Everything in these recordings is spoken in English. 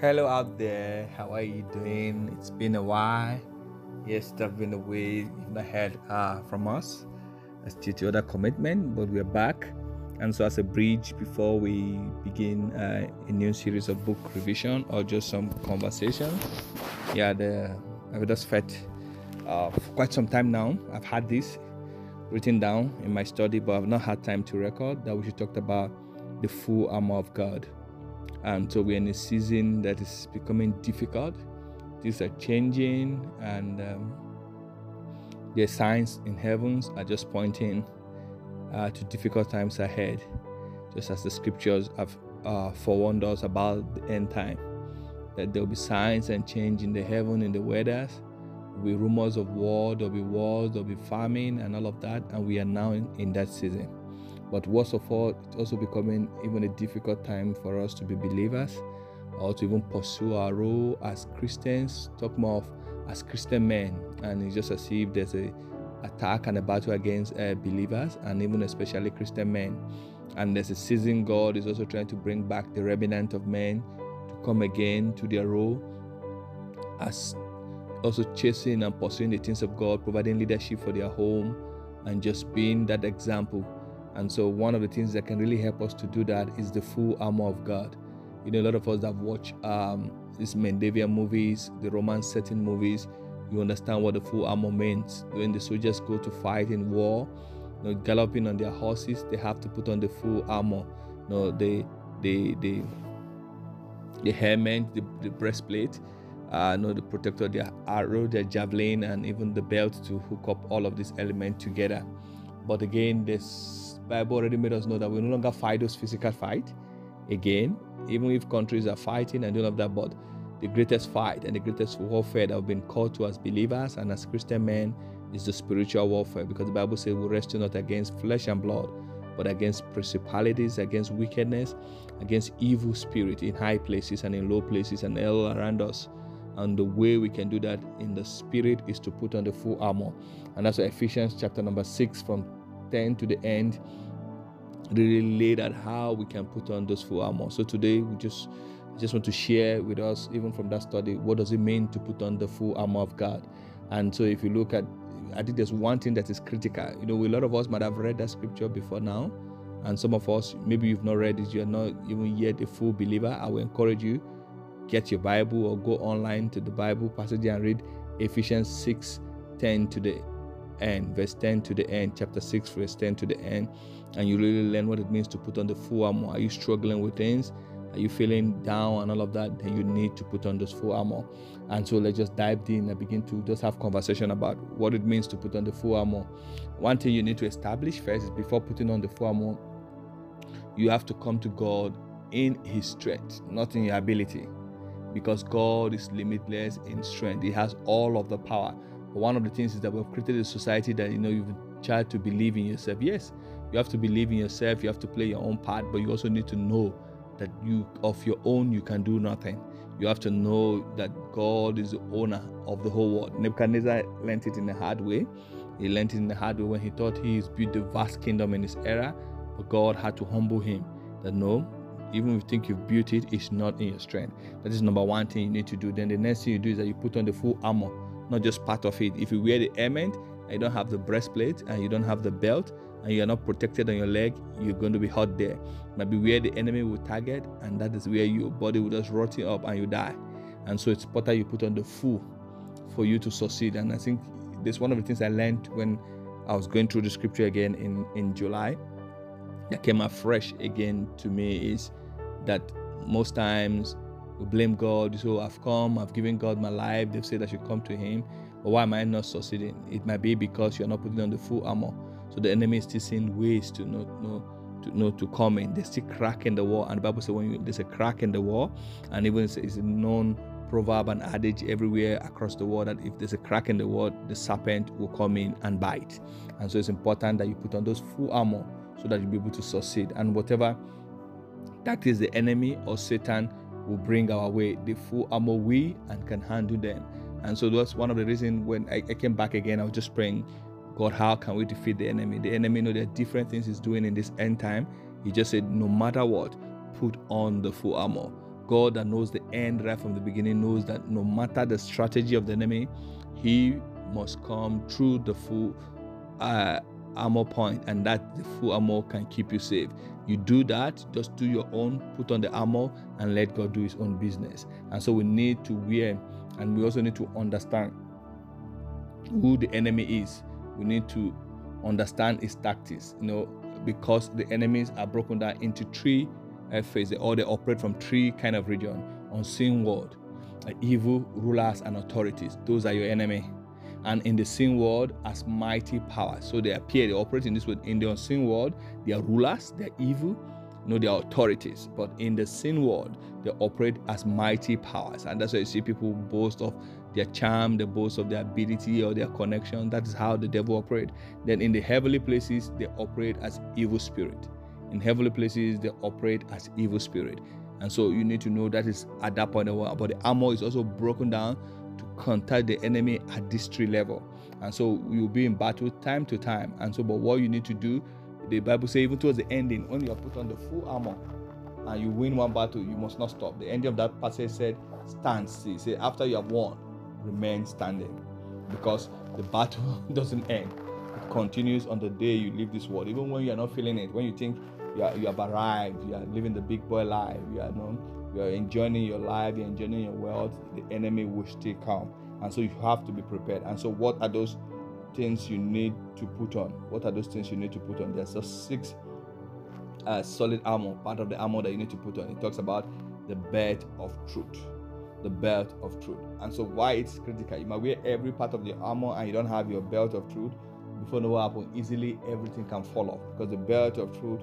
Hello out there, how are you doing? It's been a while. Yes, has been away. You've not heard uh, from us as due to other commitment, but we're back. And so, as a bridge before we begin uh, a new series of book revision or just some conversation, yeah, the I've just felt uh, for quite some time now. I've had this written down in my study, but I've not had time to record that we should talk about the full armor of God. And so we're in a season that is becoming difficult. Things are changing, and um, the signs in heavens are just pointing uh, to difficult times ahead, just as the scriptures have uh, forewarned us about the end time. That there will be signs and change in the heaven, in the weather. There will be rumors of war, there will be wars, there will be famine, and all of that. And we are now in, in that season. But worst of all, it's also becoming even a difficult time for us to be believers or to even pursue our role as Christians, talk more of as Christian men. And it's just as if there's a attack and a battle against uh, believers and even especially Christian men. And there's a season God is also trying to bring back the remnant of men to come again to their role as also chasing and pursuing the things of God, providing leadership for their home, and just being that example and so, one of the things that can really help us to do that is the full armor of God. You know, a lot of us that watch um, these Mandavian movies, the Roman setting movies, you understand what the full armor means. When the soldiers go to fight in war, you know, galloping on their horses, they have to put on the full armor. You know, the the the the helmet, the, the breastplate, uh, you know, the protector, their arrow, their javelin, and even the belt to hook up all of these elements together. But again, this Bible already made us know that we no longer fight those physical fight again, even if countries are fighting and all of that. But the greatest fight and the greatest warfare that we've been called to as believers and as Christian men is the spiritual warfare because the Bible says we wrestle not against flesh and blood, but against principalities, against wickedness, against evil spirit in high places and in low places and all around us. And the way we can do that in the spirit is to put on the full armor. And that's Ephesians chapter number 6 from 10 to the end really laid out how we can put on those full armor. So today we just just want to share with us, even from that study, what does it mean to put on the full armor of God? And so if you look at I think there's one thing that is critical. You know, a lot of us might have read that scripture before now, and some of us maybe you've not read it, you're not even yet a full believer. I will encourage you, get your Bible or go online to the Bible passage and read Ephesians 6 10 to the end, verse 10 to the end, chapter 6, verse 10 to the end, and you really learn what it means to put on the full armor. Are you struggling with things? Are you feeling down and all of that? Then you need to put on this full armor. And so let's just dive in and begin to just have conversation about what it means to put on the full armor. One thing you need to establish first is before putting on the full armor, you have to come to God in His strength, not in your ability. Because God is limitless in strength, He has all of the power. One of the things is that we've created a society that you know you've tried to believe in yourself. Yes, you have to believe in yourself, you have to play your own part, but you also need to know that you of your own you can do nothing. You have to know that God is the owner of the whole world. Nebuchadnezzar learned it in a hard way. He learned it in a hard way when he thought he has built a vast kingdom in his era, but God had to humble him. That no, even if you think you've built it, it's not in your strength. That is number one thing you need to do. Then the next thing you do is that you put on the full armor not just part of it. If you wear the helmet and you don't have the breastplate and you don't have the belt and you're not protected on your leg, you're going to be hurt there. Maybe where the enemy will target, and that is where your body will just rot up and you die. And so it's better you put on the full for you to succeed. And I think this one of the things I learned when I was going through the scripture again in, in July that came afresh again to me is that most times we blame God. So I've come, I've given God my life. They've said I should come to Him. But why am I not succeeding? It might be because you're not putting on the full armor. So the enemy is still seeing ways to not know to know to come in. There's still crack in the wall. And the Bible says when you, there's a crack in the wall, and even it's, it's a known proverb and adage everywhere across the world that if there's a crack in the wall, the serpent will come in and bite. And so it's important that you put on those full armor so that you'll be able to succeed. And whatever that is the enemy or Satan will bring our way the full armor we and can handle them. And so that's one of the reasons when I, I, came back again, I was just praying, God, how can we defeat the enemy? The enemy know there are different things he's doing in this end time. He just said, no matter what, put on the full armor. God that knows the end right from the beginning knows that no matter the strategy of the enemy, he must come through the full uh, armor point, and that the full armor can keep you safe. You do that, just do your own, put on the armor, and let God do His own business. And so we need to wear, and we also need to understand who the enemy is. We need to understand his tactics, you know, because the enemies are broken down into three phases, or they operate from three kind of region: unseen world, evil rulers and authorities. Those are your enemy and in the seen world as mighty powers. So they appear, they operate in this world. In the unseen world, they are rulers, they're evil, you know, they are authorities. But in the seen world, they operate as mighty powers. And that's why you see people boast of their charm, they boast of their ability or their connection. That is how the devil operate. Then in the heavenly places, they operate as evil spirit. In heavenly places, they operate as evil spirit. And so you need to know that is at that point, of the world. but the armor is also broken down to contact the enemy at this tree level. And so you'll be in battle time to time. And so, but what you need to do, the Bible says, even towards the ending, when you are put on the full armor and you win one battle, you must not stop. The ending of that passage said, Stand still. Say, after you have won, remain standing. Because the battle doesn't end. It continues on the day you leave this world. Even when you are not feeling it, when you think you, are, you have arrived, you are living the big boy life, you are known you're enjoying your life, you're enjoying your wealth, the enemy will still come. And so you have to be prepared. And so, what are those things you need to put on? What are those things you need to put on? There's just six uh, solid armor, part of the armor that you need to put on. It talks about the belt of truth. The belt of truth. And so, why it's critical? You might wear every part of the armor and you don't have your belt of truth. Before no what happens, easily everything can fall off because the belt of truth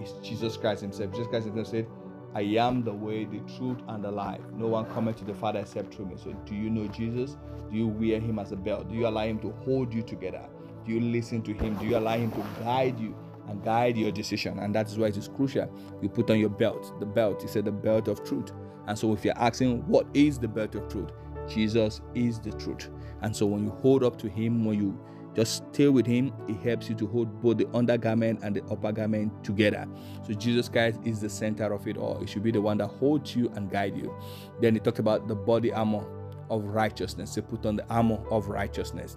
is Jesus Christ Himself. Jesus Christ Himself said, I am the way, the truth, and the life. No one cometh to the Father except through me. So, do you know Jesus? Do you wear him as a belt? Do you allow him to hold you together? Do you listen to him? Do you allow him to guide you and guide your decision? And that is why it is crucial. You put on your belt. The belt, he said, the belt of truth. And so, if you're asking, what is the belt of truth? Jesus is the truth. And so, when you hold up to him, when you just stay with him. It helps you to hold both the undergarment and the upper garment together. So Jesus Christ is the center of it all. He should be the one that holds you and guide you. Then he talked about the body armor of righteousness. To put on the armor of righteousness.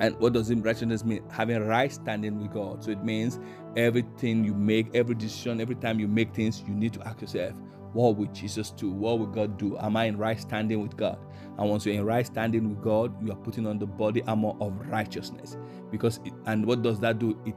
And what does righteousness mean? Having right standing with God. So it means everything you make, every decision, every time you make things, you need to ask yourself, what will Jesus do? What will God do? Am I in right standing with God? And once you're in right standing with God, you are putting on the body armor of righteousness. Because it, and what does that do? It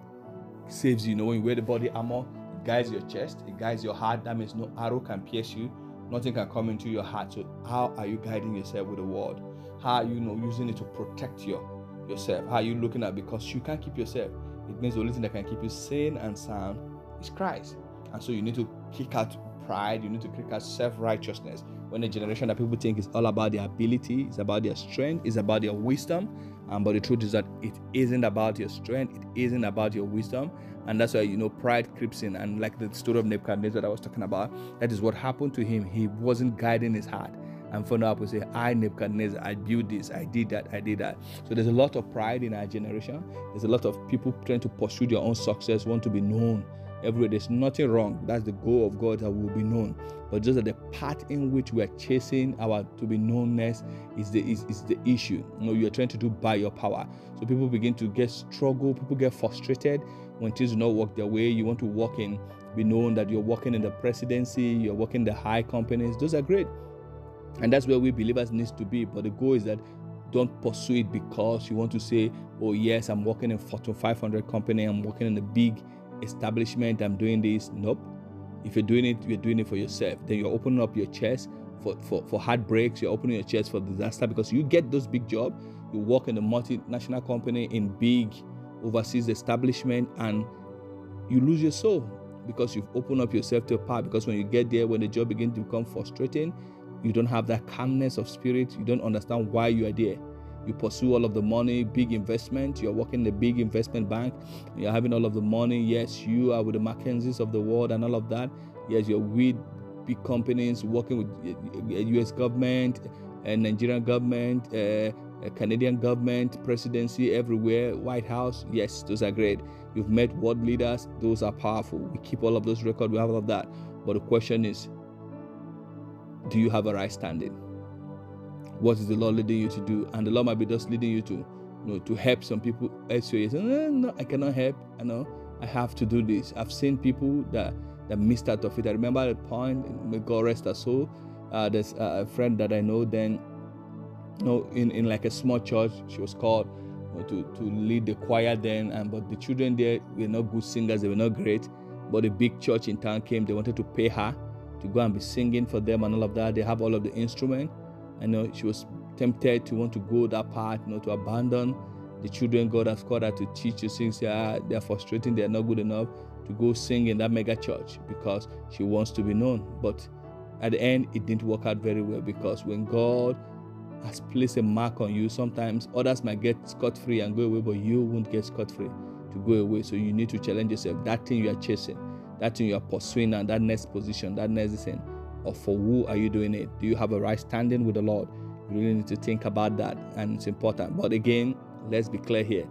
saves you. You know, when you wear the body armor, it guides your chest, it guides your heart. That means no arrow can pierce you, nothing can come into your heart. So how are you guiding yourself with the word? How are you, you know using it to protect your yourself? How are you looking at because you can't keep yourself? It means the only thing that can keep you sane and sound is Christ. And so you need to kick out pride, you need to kick out self-righteousness when a generation that people think is all about their ability, it's about their strength, it's about their wisdom. Um, but the truth is that it isn't about your strength, it isn't about your wisdom. And that's why, you know, pride creeps in. And like the story of Nebuchadnezzar that I was talking about, that is what happened to him. He wasn't guiding his heart. And for now, we say, I, Nebuchadnezzar, I built this, I did that, I did that. So there's a lot of pride in our generation. There's a lot of people trying to pursue their own success, want to be known everywhere. There's nothing wrong. That's the goal of God that will be known. But just that the path in which we are chasing our to be knownness is the is, is the issue. You know, you're trying to do by your power. So people begin to get struggle, people get frustrated when things do not work their way. You want to walk in, be known that you're working in the presidency, you're working the high companies. Those are great. And that's where we believers needs to be. But the goal is that don't pursue it because you want to say, oh yes, I'm working in Fortune 500 company, I'm working in a big establishment, I'm doing this. Nope. If you're doing it, you're doing it for yourself. Then you're opening up your chest for, for, for heartbreaks, you're opening your chest for disaster because you get those big jobs. You work in a multinational company in big overseas establishment and you lose your soul because you've opened up yourself to a power. Because when you get there, when the job begins to become frustrating, you don't have that calmness of spirit. You don't understand why you are there you pursue all of the money, big investment, you're working in a big investment bank, you're having all of the money. Yes, you are with the McKinseys of the world and all of that. Yes, you're with big companies working with US government and Nigerian government, uh, Canadian government, presidency everywhere, White House. Yes, those are great. You've met world leaders, those are powerful. We keep all of those records, we have all of that. But the question is, do you have a right standing? What is the Lord leading you to do? And the Lord might be just leading you to, you know, to help some people elsewhere. You say, no, no, I cannot help. I know I have to do this. I've seen people that that missed out of it. I remember a point, may God rest her soul. Uh, there's a friend that I know then, you know, in, in like a small church, she was called you know, to, to lead the choir then. And but the children there were not good singers, they were not great. But a big church in town came, they wanted to pay her to go and be singing for them and all of that. They have all of the instrument. I know she was tempted to want to go that part, you know, to abandon the children God has called her to teach to sing. Say, ah, they're frustrating, they're not good enough to go sing in that mega church because she wants to be known. But at the end, it didn't work out very well because when God has placed a mark on you, sometimes others might get scot free and go away, but you won't get scot free to go away. So you need to challenge yourself. That thing you are chasing, that thing you are pursuing, and that next position, that next thing, or for who are you doing it? Do you have a right standing with the Lord? You really need to think about that, and it's important. But again, let's be clear here.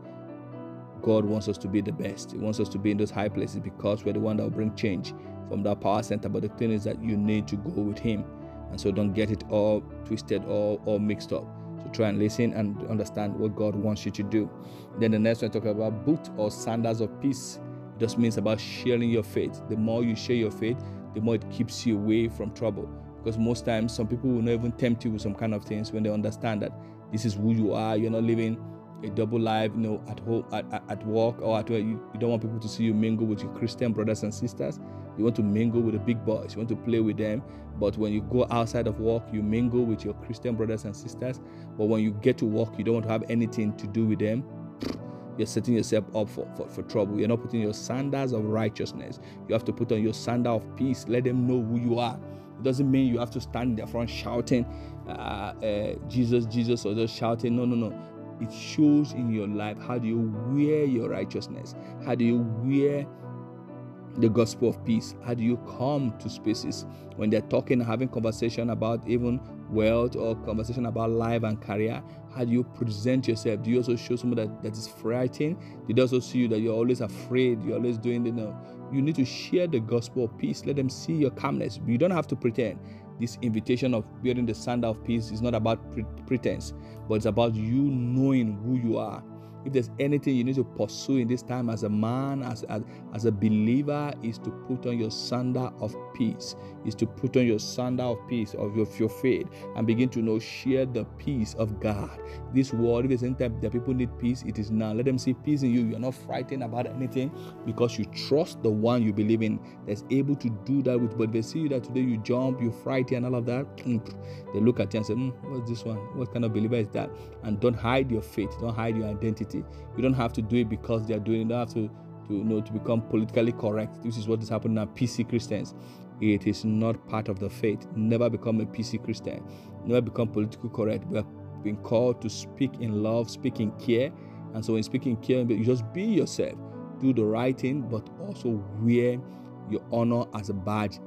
God wants us to be the best. He wants us to be in those high places because we're the one that will bring change from that power center. But the thing is that you need to go with Him. And so don't get it all twisted or, or mixed up. So try and listen and understand what God wants you to do. Then the next one, talk about boot or sandals of peace. It just means about sharing your faith. The more you share your faith, the more it keeps you away from trouble. Because most times, some people will not even tempt you with some kind of things when they understand that this is who you are. You're not living a double life, you know, at home, at, at work, or at where you, you don't want people to see you mingle with your Christian brothers and sisters. You want to mingle with the big boys. You want to play with them. But when you go outside of work, you mingle with your Christian brothers and sisters. But when you get to work, you don't want to have anything to do with them. You're setting yourself up for, for, for trouble. You're not putting your sandals of righteousness. You have to put on your sandal of peace. Let them know who you are. It doesn't mean you have to stand in the front shouting, uh, uh, Jesus, Jesus, or just shouting. No, no, no it shows in your life how do you wear your righteousness how do you wear the gospel of peace how do you come to spaces when they're talking having conversation about even wealth or conversation about life and career. How do you present yourself? Do you also show someone that, that is frightened did they also see you that you're always afraid? You're always doing the you know you need to share the gospel of peace. Let them see your calmness. You don't have to pretend. This invitation of wearing the sandal of peace is not about pre- pretense, but it's about you knowing who you are if there's anything you need to pursue in this time as a man, as, as, as a believer, is to put on your sandal of peace, is to put on your sandal of peace of your, of your faith and begin to know, share the peace of God. This world, if there's any time that people need peace, it is now. Let them see peace in you. You're not frightened about anything because you trust the one you believe in that's able to do that with. But they see you that today you jump, you're frightened, and all of that. They look at you and say, mm, What's this one? What kind of believer is that? And don't hide your faith, don't hide your identity you don't have to do it because they are doing it. You don't have to, to you know to become politically correct. This is what is happening now. PC Christians. It is not part of the faith. Never become a PC Christian. Never become politically correct. We are being called to speak in love, speak in care. And so in speaking care, you just be yourself. Do the right thing, but also wear your honor as a badge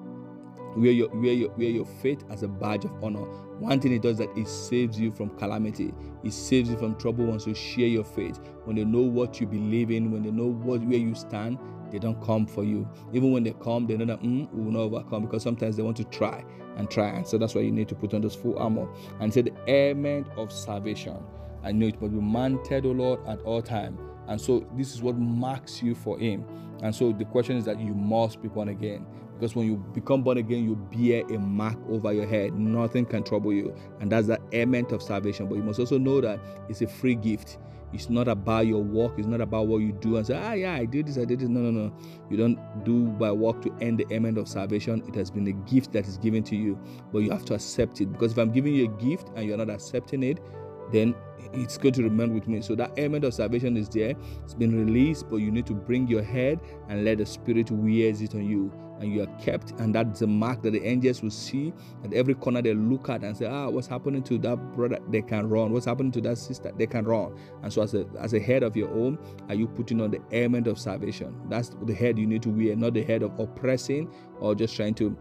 wear your wear your wear your faith as a badge of honor. One thing it does that it saves you from calamity. It saves you from trouble once you share your faith. When they know what you believe in, when they know what where you stand, they don't come for you. Even when they come, they know that mm, we will not overcome because sometimes they want to try and try. And so that's why you need to put on those full armor and say the helmet of salvation. I know it must be mantled, O Lord, at all time. And so this is what marks you for Him. And so the question is that you must be born again. Because when you become born again, you bear a mark over your head. Nothing can trouble you. And that's the helmet of salvation. But you must also know that it's a free gift. It's not about your work. It's not about what you do and say, ah, yeah, I did this, I did this. No, no, no. You don't do by work to end the helmet of salvation. It has been a gift that is given to you, but you have to accept it. Because if I'm giving you a gift and you're not accepting it, then it's going to remain with me. So that helmet of salvation is there. It's been released, but you need to bring your head and let the Spirit wears it on you. And you are kept and that's the mark that the angels will see at every corner they look at and say ah what's happening to that brother? They can run. What's happening to that sister? They can run. And so as a as a head of your own are you putting on the helmet of salvation? That's the head you need to wear not the head of oppressing or just trying to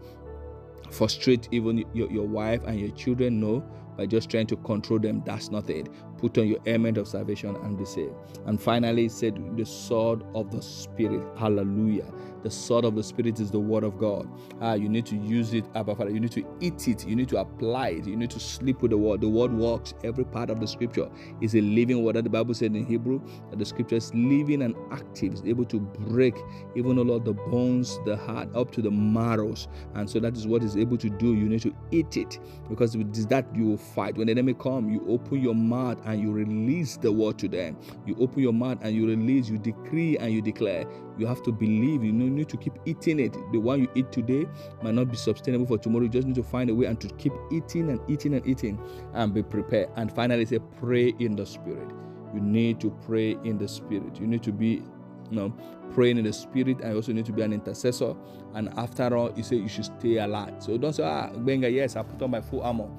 frustrate even your, your wife and your children. No by just trying to control them that's not it Put on your helmet of salvation and be saved. And finally, he said, the sword of the Spirit. Hallelujah. The sword of the Spirit is the word of God. Ah, you need to use it, Abba Father. You need to eat it. You need to apply it. You need to sleep with the word. The word works. Every part of the scripture is a living word. That the Bible said in Hebrew that the scripture is living and active, is able to break even all of the bones, the heart, up to the marrows. And so that is what is able to do. You need to eat it because it is that you will fight. When the enemy come, you open your mouth and you release the word to them. You open your mouth and you release, you decree and you declare. You have to believe. You need to keep eating it. The one you eat today might not be sustainable for tomorrow. You just need to find a way and to keep eating and eating and eating and be prepared. And finally, say, pray in the spirit. You need to pray in the spirit. You need to be, you know, praying in the spirit, and you also need to be an intercessor. And after all, you say you should stay alert. So don't say, ah, Benga, yes, I put on my full armor.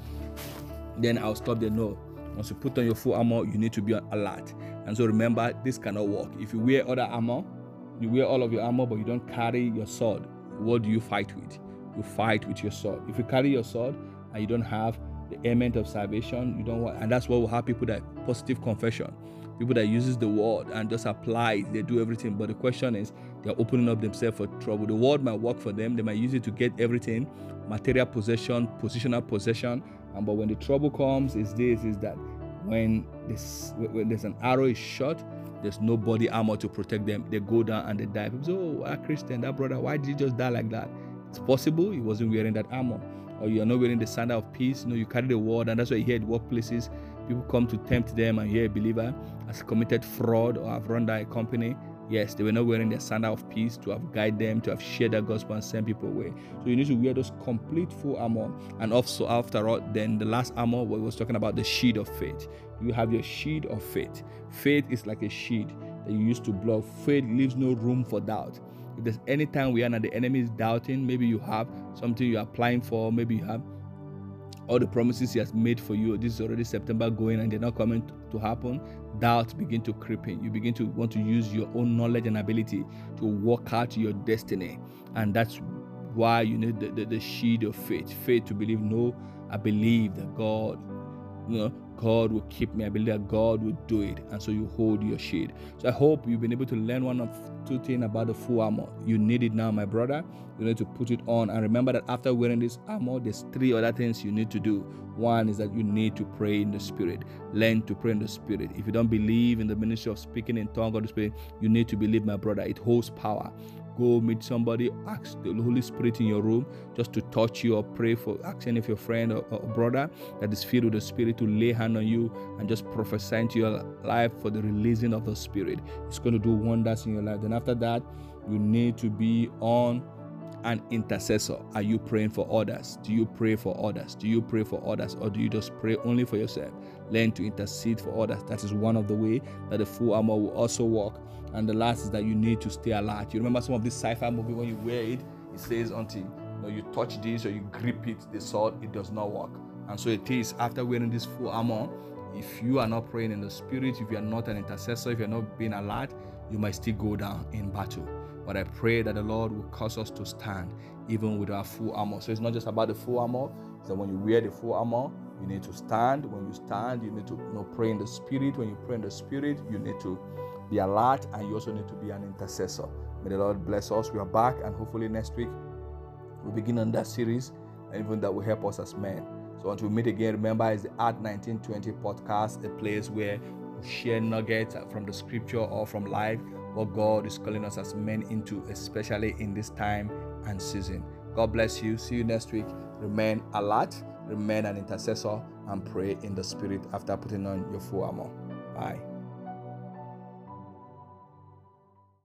Then I'll stop there. No. Once you put on your full armor, you need to be on alert. And so remember, this cannot work. If you wear other armor, you wear all of your armor, but you don't carry your sword. What do you fight with? You fight with your sword. If you carry your sword and you don't have the helmet of salvation, you don't want, and that's what will have people that positive confession, people that uses the word and just apply it, they do everything. But the question is, they're opening up themselves for trouble. The word might work for them. They might use it to get everything, material possession, positional possession. And but when the trouble comes, is this is that when this when there's an arrow is shot, there's no body armor to protect them. They go down and they die. People say, Oh, ah, Christian, that brother, why did he just die like that? It's possible he wasn't wearing that armor. Or you are not wearing the sandal of peace. You know, you carry the word, and that's why you hear at workplaces. People come to tempt them, and hear a believer has committed fraud or have run a company. Yes, they were not wearing the sandal of peace to have guided them, to have shared the gospel and send people away. So you need to wear those complete full armor. And also, after all, then the last armor, we was talking about the shield of faith. You have your shield of faith. Faith is like a shield that you use to block. Faith leaves no room for doubt. If there's any time we are and the enemy is doubting, maybe you have something you're applying for, maybe you have all the promises he has made for you. This is already September going and they're not coming to happen. Doubt begin to creep in. You begin to want to use your own knowledge and ability to work out your destiny. And that's why you need the, the, the shield of faith. Faith to believe, no, I believe that God, you know, God will keep me. I believe that God will do it. And so you hold your shield. So I hope you've been able to learn one of two things about the full armor. You need it now, my brother. You need to put it on. And remember that after wearing this armor, there's three other things you need to do. One is that you need to pray in the spirit. Learn to pray in the spirit. If you don't believe in the ministry of speaking in tongue or the spirit, you need to believe, my brother. It holds power go meet somebody, ask the Holy Spirit in your room just to touch you or pray for, ask any of your friend or, or brother that is filled with the Spirit to lay hand on you and just prophesy into your life for the releasing of the Spirit. It's going to do wonders in your life. Then after that, you need to be on an intercessor. Are you praying for others? Do you pray for others? Do you pray for others? Or do you just pray only for yourself? Learn to intercede for others. That is one of the way that the full armor will also work. And the last is that you need to stay alert. You remember some of this sci-fi movie when you wear it, it says until you, know, you touch this or you grip it, the sword, it does not work. And so it is after wearing this full armor, if you are not praying in the spirit, if you are not an intercessor, if you're not being alert, you might still go down in battle. But I pray that the Lord will cause us to stand even with our full armor. So it's not just about the full armor, that when you wear the full armor, you need to stand. When you stand, you need to you know, pray in the spirit. When you pray in the spirit, you need to be alert and you also need to be an intercessor. May the Lord bless us. We are back, and hopefully next week we begin on that series, and even that will help us as men. So until we meet again, remember it's the Art 1920 podcast, a place where we share nuggets from the scripture or from life what God is calling us as men into, especially in this time and season. God bless you. See you next week. Remain alert, remain an intercessor, and pray in the spirit after putting on your full armor. Bye.